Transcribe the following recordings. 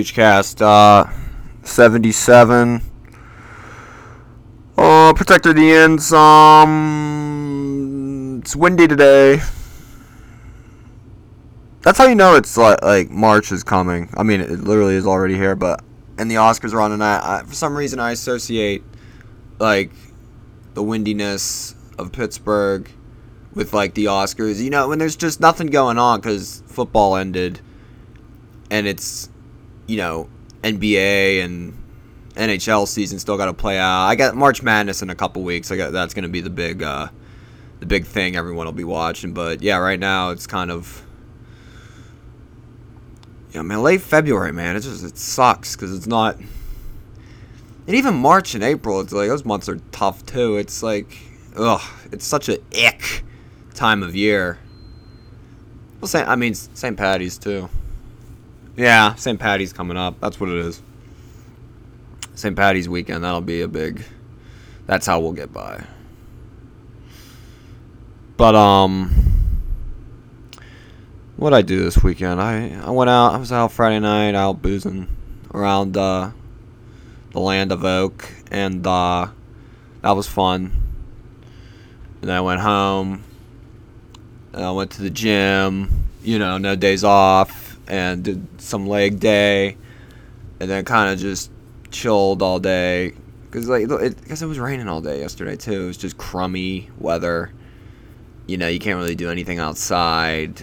Up? Stoochcast uh, 77. Oh, Protector the Ends. Um, it's windy today. That's how you know it's like, like March is coming. I mean, it literally is already here, but and the Oscars are on tonight. I, for some reason, I associate like the windiness of Pittsburgh with like the Oscars. You know, when there's just nothing going on because football ended, and it's you know NBA and NHL season still got to play out. I got March Madness in a couple weeks. I got that's gonna be the big uh, the big thing everyone will be watching. But yeah, right now it's kind of. Yeah, man, late February, man. It just it sucks because it's not. And even March and April, it's like those months are tough too. It's like, ugh, it's such a ick time of year. Well, Saint, I mean St. Patty's too. Yeah, St. Patty's coming up. That's what it is. St. Patty's weekend. That'll be a big. That's how we'll get by. But um, what I do this weekend? I I went out. I was out Friday night, out boozing around uh, the land of oak, and uh, that was fun. And I went home. And I went to the gym. You know, no days off, and did some leg day, and then kind of just chilled all day. Cause like, it, cause it was raining all day yesterday too. It was just crummy weather. You know, you can't really do anything outside.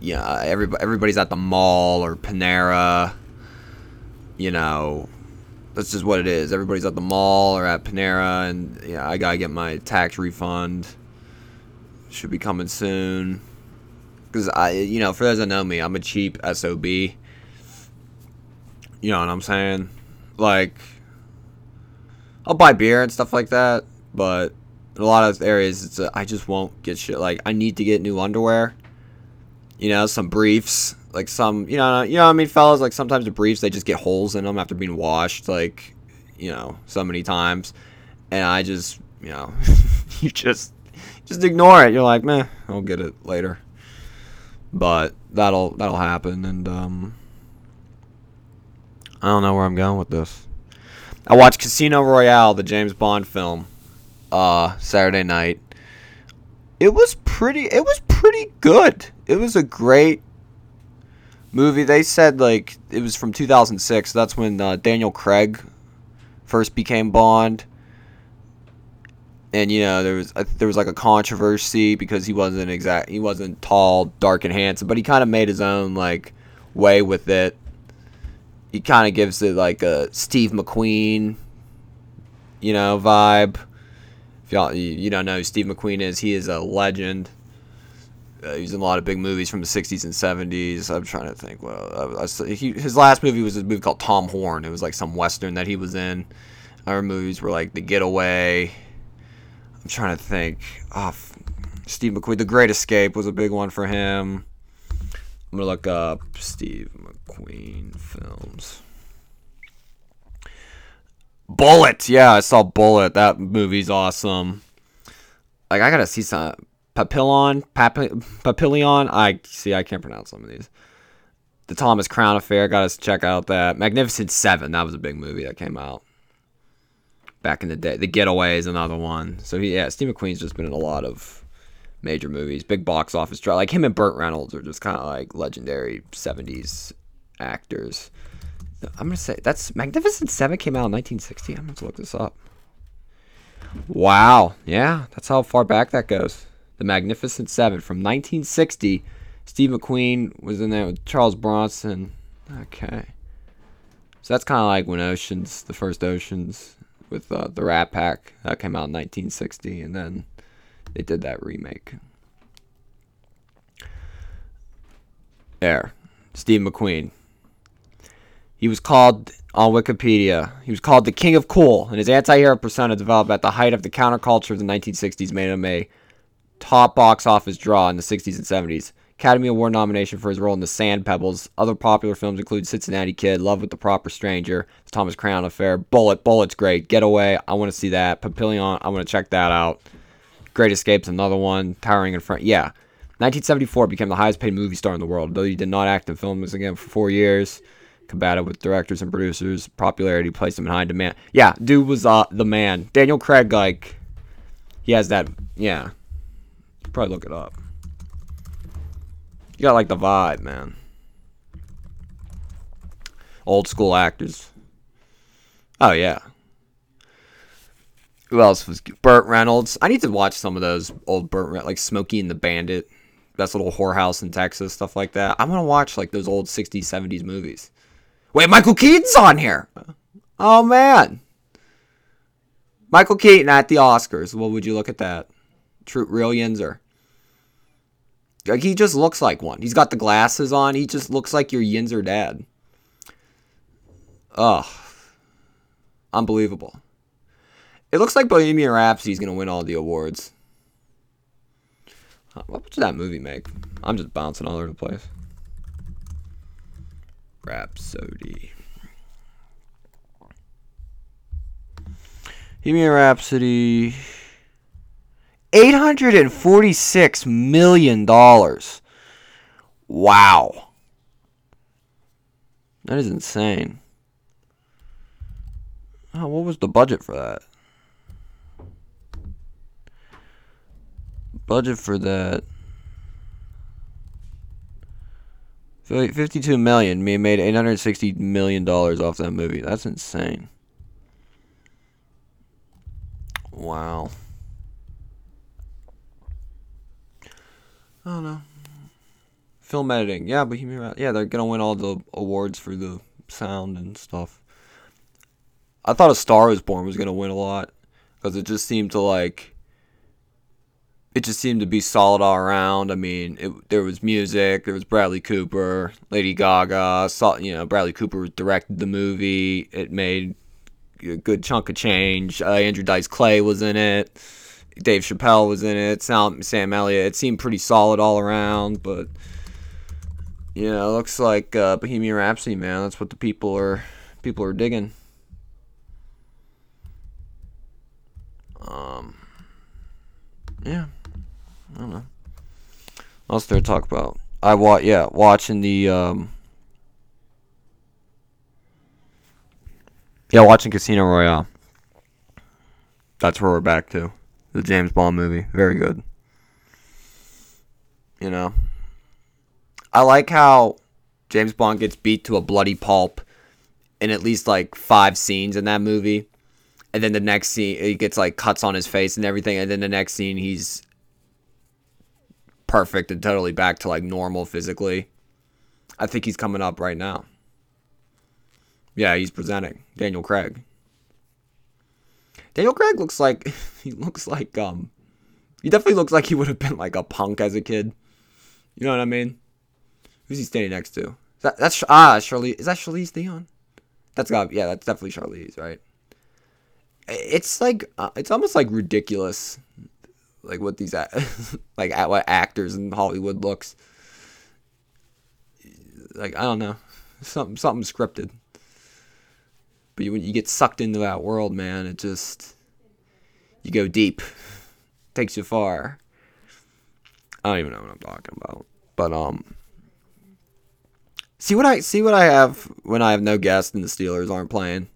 Yeah, everybody, everybody's at the mall or Panera. You know, that's just what it is. Everybody's at the mall or at Panera, and yeah, I gotta get my tax refund. Should be coming soon. Cause I, you know, for those that know me, I'm a cheap sob. You know what I'm saying? Like, I'll buy beer and stuff like that, but in a lot of areas, it's a, I just won't get shit. Like, I need to get new underwear. You know, some briefs, like some, you know, you know, I mean, fellas, like sometimes the briefs they just get holes in them after being washed, like, you know, so many times, and I just, you know, you just, just ignore it. You're like, meh, I'll get it later. But that'll that'll happen, and um, I don't know where I'm going with this. I watched Casino Royale, the James Bond film, uh, Saturday night. It was pretty. It was pretty good. It was a great movie. They said like it was from 2006. That's when uh, Daniel Craig first became Bond. And you know there was a, there was like a controversy because he wasn't exact he wasn't tall, dark, and handsome, but he kind of made his own like way with it he kind of gives it like a Steve McQueen, you know, vibe. If y'all you don't know who Steve McQueen is, he is a legend. Uh, he's in a lot of big movies from the '60s and '70s. I'm trying to think. Well, I, I, he, his last movie was a movie called Tom Horn. It was like some western that he was in. Other movies were like The Getaway. I'm trying to think. Oh, Steve McQueen, The Great Escape was a big one for him. I'm gonna look up Steve McQueen films. Bullitt, yeah, I saw Bullitt. That movie's awesome. Like I gotta see some Papillon, Pap- Papillon. I see. I can't pronounce some of these. The Thomas Crown Affair. Got to check out that. Magnificent Seven. That was a big movie that came out back in the day. The Getaway is another one. So yeah, Steve McQueen's just been in a lot of major movies, big box office draw. Like him and Burt Reynolds are just kind of like legendary '70s actors. I'm gonna say that's Magnificent Seven came out in 1960. I'm gonna look this up. Wow, yeah, that's how far back that goes. The Magnificent Seven from 1960. Steve McQueen was in there with Charles Bronson. Okay, so that's kind of like when Oceans, the first Oceans, with uh, the Rat Pack, that came out in 1960, and then they did that remake. There. Steve McQueen. He was called on Wikipedia. He was called the King of Cool, and his anti-hero persona developed at the height of the counterculture of the 1960s made him a top box office draw in the 60s and 70s. Academy Award nomination for his role in The Sand Pebbles. Other popular films include Cincinnati Kid, Love with the Proper Stranger, The Thomas Crown Affair, Bullitt. Bullitt's great. Getaway, I want to see that. Papillon, I want to check that out. Great Escape's another one. Towering Inferno. Yeah. 1974 became the highest paid movie star in the world, though he did not act in films again for four years. Combated with directors and producers, popularity placed him in high demand. Yeah, dude was uh, the man. Daniel Craig, like, he has that. Yeah, probably look it up. You got like the vibe, man. Old school actors. Oh yeah. Who else was Burt Reynolds? I need to watch some of those old Burt like Smokey and the Bandit, Best Little Whorehouse in Texas, stuff like that. I want to watch like those old 60s, 70s movies. Wait, Michael Keaton's on here. Oh man. Michael Keaton at the Oscars. Well, would you look at that? True real Yinzer. Like he just looks like one. He's got the glasses on. He just looks like your Yinzer dad. Ugh. Unbelievable. It looks like Bohemian Rhapsody's gonna win all the awards. What did that movie make? I'm just bouncing all over the place. Rhapsody. Bohemian Rhapsody. $846 million. Wow. That is insane. Oh, what was the budget for that? Budget for that. 52 million. Me made 860 million dollars off that movie. That's insane. Wow. I don't know. Film editing. Yeah, Bohemian Rhapsody, Yeah, they're to win all the awards for the sound and stuff. I thought A Star Was Born was to win a lot because it just seemed to like it just seemed to be solid all around. I mean, it, there was music, there was Bradley Cooper, Lady Gaga. Saw, you know, Bradley Cooper directed the movie. It made a good chunk of change. Uh, Andrew Dice Clay was in it. Dave Chappelle was in it. Sam, Sam Elliott. It seemed pretty solid all around, but you know, it looks like uh, Bohemian Rhapsody, man. That's what the people are people are digging. Um, yeah. I don't know. What else there to talk about? I watch, yeah, watching the, um, yeah, watching Casino Royale. That's where we're back to. The James Bond movie. Very good. You know? I like how James Bond gets beat to a bloody pulp in at least like five scenes in that movie. And then the next scene, he gets like cuts on his face and everything. And then the next scene, he's perfect and totally back to like normal physically. I think he's coming up right now. Yeah, he's presenting. Daniel Craig. Daniel Craig looks like he looks like um he definitely looks like he would have been like a punk as a kid. You know what I mean? Who's he standing next to? That, that's ah Charlie. Is that Charlize Theron? That's got yeah. That's definitely Charlize, right? It's like uh, it's almost like ridiculous like what these like at what actors in Hollywood looks like I don't know something something scripted but when you get sucked into that world man it just you go deep takes you far I don't even know what I'm talking about but um see what I see what I have when I have no guests and the Steelers aren't playing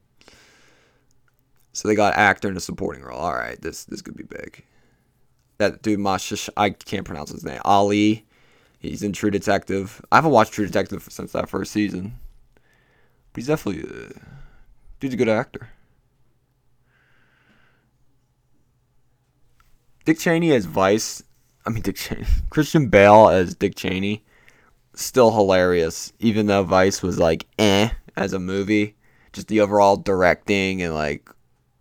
so they got actor in a supporting role all right this this could be big that dude Masha I can't pronounce his name. Ali. He's in True Detective. I haven't watched True Detective since that first season. But he's definitely uh, dude's a good actor. Dick Cheney as Vice. I mean Dick Cheney. Christian Bale as Dick Cheney. Still hilarious, even though Vice was like eh as a movie. Just the overall directing and like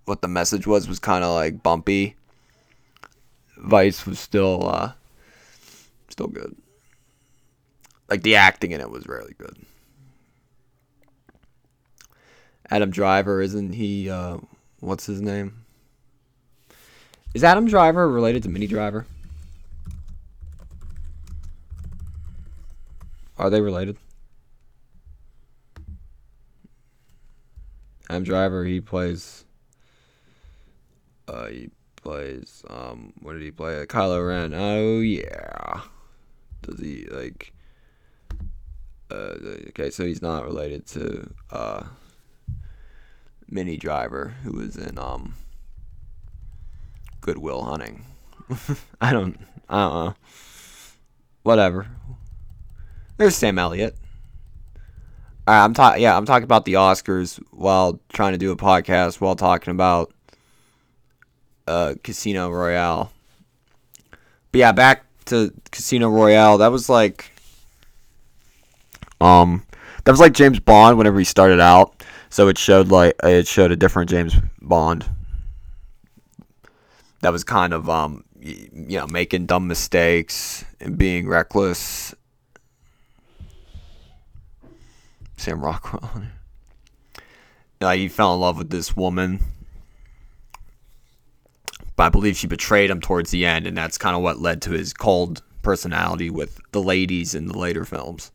what the message was was kind of like bumpy. Vice was still uh, still good. Like the acting in it was really good. Adam Driver isn't he? Uh, what's his name? Is Adam Driver related to Minnie Driver? Are they related? Adam Driver, he plays. Uh, he plays. Um, what did he play? Kylo Ren. Oh yeah. Does he like? Uh, okay, so he's not related to uh, Minnie Driver, who was in um, Good Will Hunting. I don't, I don't know. Whatever. There's Sam Elliott. Right, I'm talking. Yeah, I'm talking about the Oscars while trying to do a podcast while talking about uh, Casino Royale. But yeah, back to Casino Royale. That was like, um, that was like James Bond whenever he started out. So it showed like it showed a different James Bond. That was kind of um, you know, making dumb mistakes and being reckless Sam Rockwell. He fell in love with this woman, but I believe she betrayed him towards the end, and that's kind of what led to his cold personality with the ladies in the later films.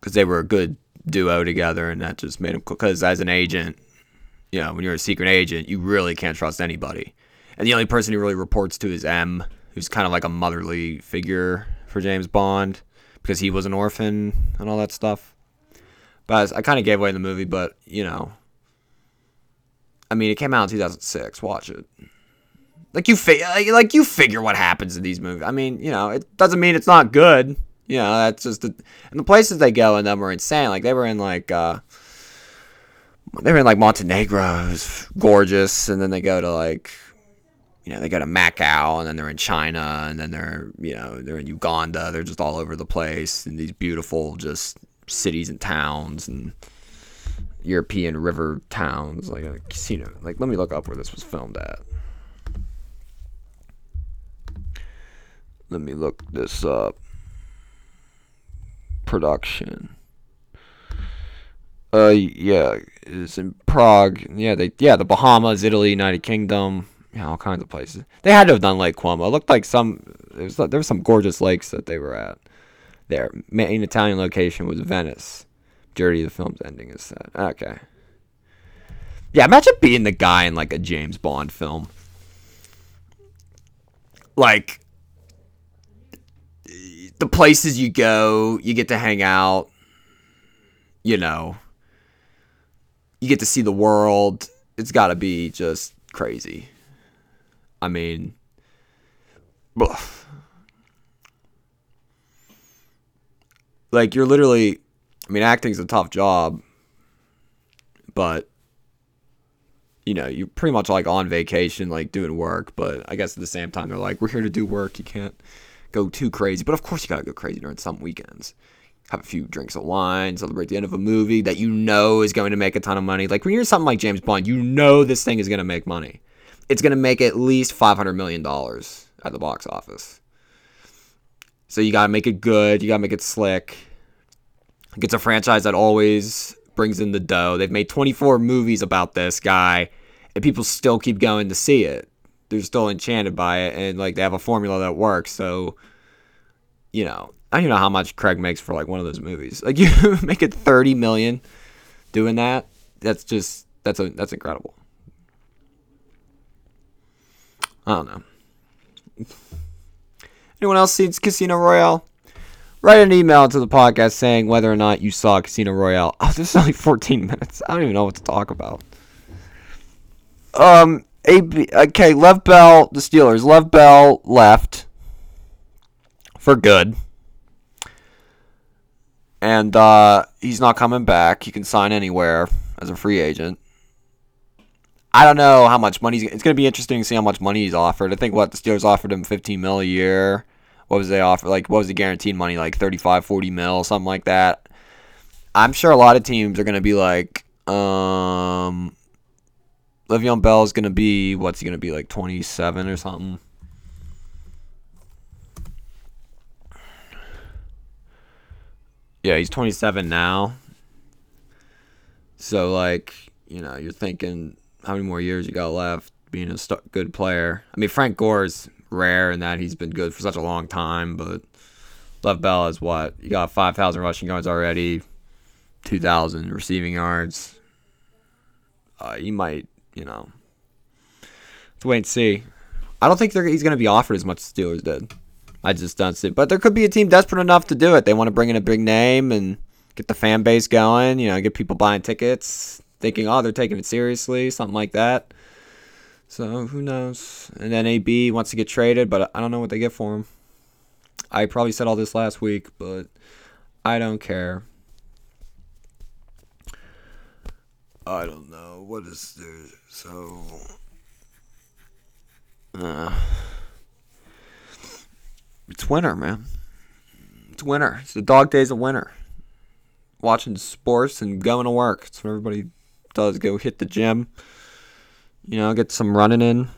Because they were a good duo together, and that just made him. Because as an agent, you know, when you're a secret agent, you really can't trust anybody. And the only person he really reports to is M, who's kind of like a motherly figure for James Bond because he was an orphan and all that stuff. But I, I kind of gave away the movie, but you know, I mean, it came out in 2006. Watch it. Like you fi- like you figure what happens in these movies. I mean, you know, it doesn't mean it's not good. You know, that's just the, and the places they go in them are insane. Like they were in like uh they were in like Montenegro, it was gorgeous, and then they go to like you know, they go to Macau and then they're in China and then they're, you know, they're in Uganda. They're just all over the place in these beautiful just cities and towns and European river towns like a casino. Like, let me look up where this was filmed at. Let me look this up. Production. Uh, yeah, it's in Prague. Yeah, they, yeah, the Bahamas, Italy, United Kingdom, yeah, all kinds of places. They had to have done Lake Como. It looked like some there was there were some gorgeous lakes that they were at. Their main Italian location was Venice. Of the film's ending is set. Okay. Yeah, imagine being the guy in like a James Bond film. Like the places you go, you get to hang out, you know. You get to see the world. It's got to be just crazy. I mean, ugh. like you're literally. I mean, acting's a tough job, but you know, you're pretty much like on vacation, like doing work. But I guess at the same time, they're like, we're here to do work. You can't go too crazy. But of course, you gotta go crazy during some weekends. Have a few drinks of wine, celebrate the end of a movie that you know is going to make a ton of money. Like when you're something like James Bond, you know this thing is to make money it's to make at least $500 million at the box office. So you got to make it good. You got to make it slick. It's a franchise that always brings in the dough. They've made 24 movies about this guy, and people still keep going to see it. They're still enchanted by it, and like they have a formula that works. So, you know, I don't know how much Craig makes for like one of those movies. Like you make it 30 million doing that. That's just that's a that's incredible. I don't know. Anyone else seen Casino Royale? Write an email to the podcast saying whether or not you saw Casino Royale. Oh, this is only 14 minutes. I don't even know what to talk about. Um, AB, okay, Lev Bell, the Steelers. Lev Bell left for good. And uh, he's not coming back. He can sign anywhere as a free agent. I don't know how much money. He's. It's going to be interesting to see how much money he's offered. I think what the Steelers offered him 15 mil a year. What was they offer? Like what was the guaranteed money? Like 35, 40 mil, something like that. I'm sure a lot of teams are going to be like, um, Le'Veon Bell is going to be what's he going to be like 27 or something. Yeah, he's 27 now. So like, you know, you're thinking how many more years you got left being a st- good player. I mean, Frank Gore is rare in that he's been good for such a long time, but Lev Bell is what? You got 5,000 rushing yards already, 2,000 receiving yards. Uh, you might, you know, to wait and see. I don't think he's going to be offered as much as Steelers did. I just don't see. But there could be a team desperate enough to do it. They want to bring in a big name and get the fan base going. You know, get people buying tickets, thinking, oh, they're taking it seriously, something like that. So who knows? And then AB wants to get traded, but I don't know what they get for him. I probably said all this last week, but I don't care. I don't know what is there. So, uh, it's winter, man. It's winter. It's the dog days of winter. Watching sports and going to work. It's what everybody does. Go hit the gym. You know, get some running in.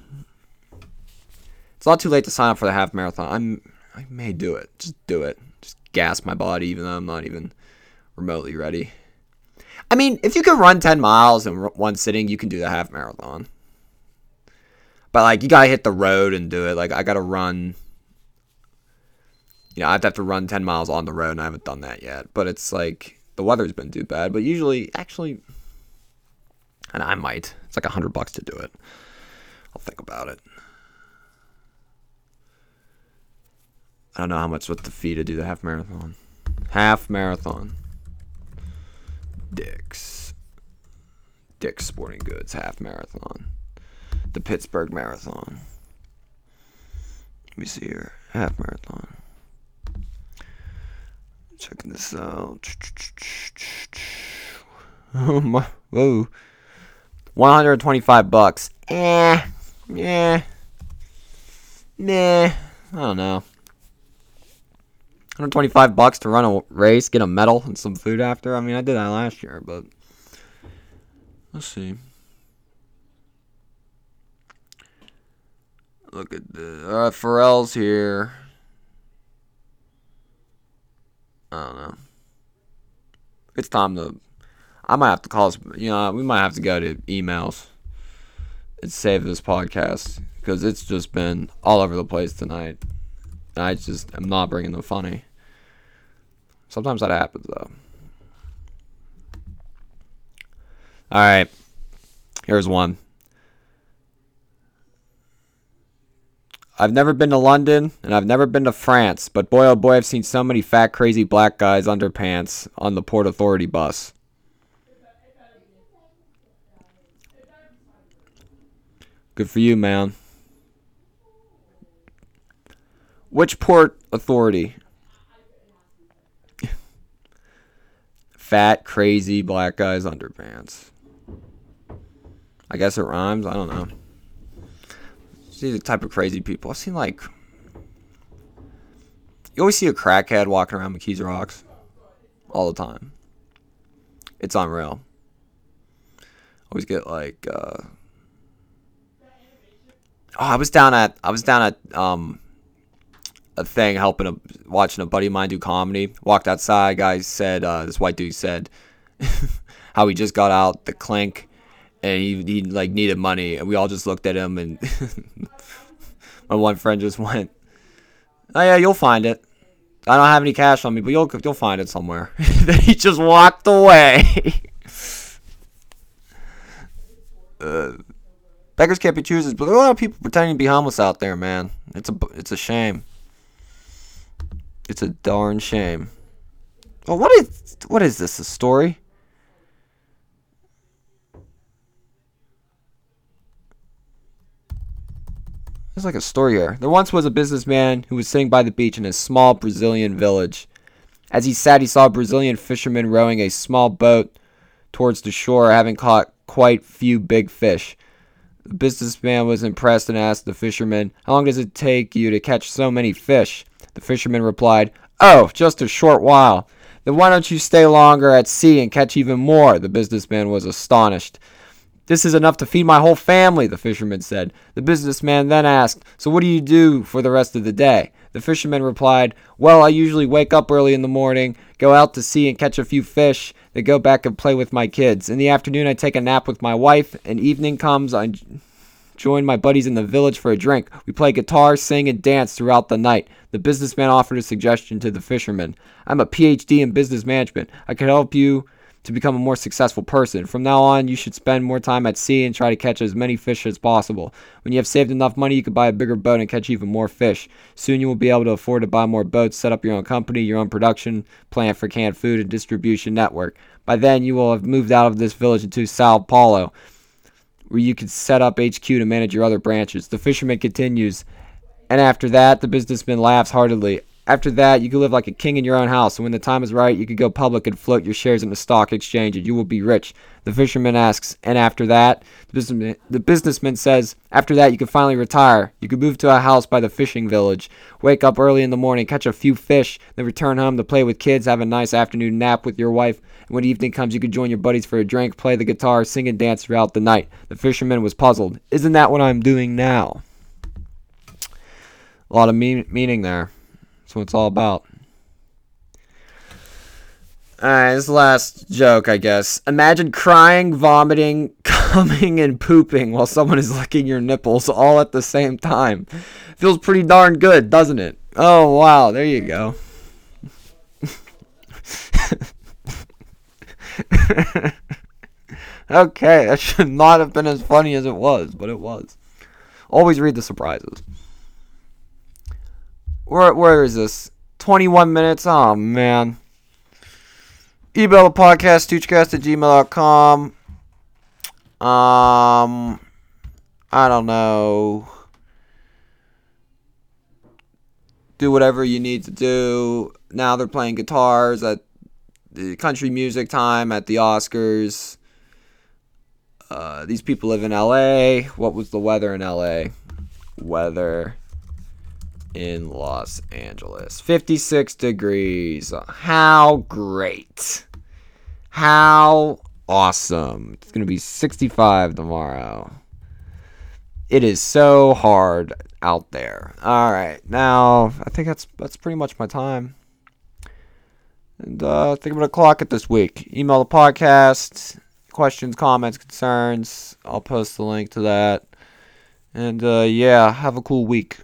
It's not too late to sign up for the half marathon. I'm. I may do it. Just do it. Just gas my body, even though I'm not even remotely ready. I mean, if you can run 10 miles in one sitting, you can do the half marathon. But like, you gotta hit the road and do it. Like, I gotta run. You know, I'd have to run 10 miles on the road, and I haven't done that yet. But it's like, the weather's been too bad. But usually, actually, and I might. It's like a hundred bucks to do it. I'll think about it. I don't know how much with the fee to do the half marathon. Half marathon. Dick's. Dick's Sporting Goods half marathon. The Pittsburgh Marathon. Let me see here. Half marathon. Checking this out. Oh my. Whoa. 125 bucks. Eh. Yeah. Nah. I don't know. 125 bucks to run a race, get a medal and some food after. I mean, I did that last year, but let's see. Look at the uh, Pharrell's here. I don't know. It's time to I might have to call. Us, you know, we might have to go to emails and save this podcast because it's just been all over the place tonight. I just am not bringing the funny. Sometimes that happens though. All right, here's one. I've never been to London and I've never been to France, but boy oh boy, I've seen so many fat, crazy black guys underpants on the Port Authority bus. Good for you, man. Which port authority? Fat, crazy black guys underpants. I guess it rhymes. I don't know. See the type of crazy people. I've seen like. You always see a crackhead walking around McKees Rocks. All the time. It's unreal. Always get like. Uh, Oh, I was down at I was down at um a thing helping a watching a buddy of mine do comedy. Walked outside, guy said uh, this white dude said how he just got out the clink and he he like needed money and we all just looked at him and my one friend just went, "Oh yeah, you'll find it." I don't have any cash on me, but you'll you'll find it somewhere. then he just walked away. uh, Beggars can't be choosers, but there are a lot of people pretending to be homeless out there, man. It's a it's a shame. It's a darn shame. Well, what is what is this? A story? It's like a story here. There once was a businessman who was sitting by the beach in a small Brazilian village. As he sat, he saw a Brazilian fisherman rowing a small boat towards the shore, having caught quite few big fish. The businessman was impressed and asked the fisherman, How long does it take you to catch so many fish? The fisherman replied, Oh, just a short while. Then why don't you stay longer at sea and catch even more? The businessman was astonished. This is enough to feed my whole family, the fisherman said. The businessman then asked, So what do you do for the rest of the day? The fisherman replied, Well, I usually wake up early in the morning, go out to sea and catch a few fish, then go back and play with my kids. In the afternoon, I take a nap with my wife, and evening comes, I join my buddies in the village for a drink. We play guitar, sing, and dance throughout the night. The businessman offered a suggestion to the fisherman. I'm a PhD in business management. I could help you to become a more successful person. From now on, you should spend more time at sea and try to catch as many fish as possible. When you have saved enough money, you could buy a bigger boat and catch even more fish. Soon you will be able to afford to buy more boats, set up your own company, your own production plant for canned food and distribution network. By then, you will have moved out of this village into Sao Paulo, where you can set up HQ to manage your other branches. The fisherman continues, and after that, the businessman laughs heartily. After that, you can live like a king in your own house, and when the time is right, you can go public and float your shares in the stock exchange, and you will be rich. The fisherman asks, and after that, the businessman, the businessman says, after that, you can finally retire. You can move to a house by the fishing village, wake up early in the morning, catch a few fish, then return home to play with kids, have a nice afternoon nap with your wife, and when evening comes, you can join your buddies for a drink, play the guitar, sing and dance throughout the night. The fisherman was puzzled. Isn't that what I'm doing now? A lot of mean- meaning there. What it's all about. Alright, this last joke, I guess. Imagine crying, vomiting, coming, and pooping while someone is licking your nipples all at the same time. Feels pretty darn good, doesn't it? Oh, wow, there you go. okay, that should not have been as funny as it was, but it was. Always read the surprises. Where where is this? 21 minutes? Oh man. Email the podcast, stoochcast at gmail.com. Um I don't know. Do whatever you need to do. Now they're playing guitars at the country music time at the Oscars. Uh, these people live in LA. What was the weather in LA? Weather in Los Angeles. 56 degrees. How great. How awesome. It's going to be 65 tomorrow. It is so hard out there. All right. Now, I think that's that's pretty much my time. And uh, I think I'm to clock it this week. Email the podcast, questions, comments, concerns. I'll post the link to that. And uh, yeah, have a cool week.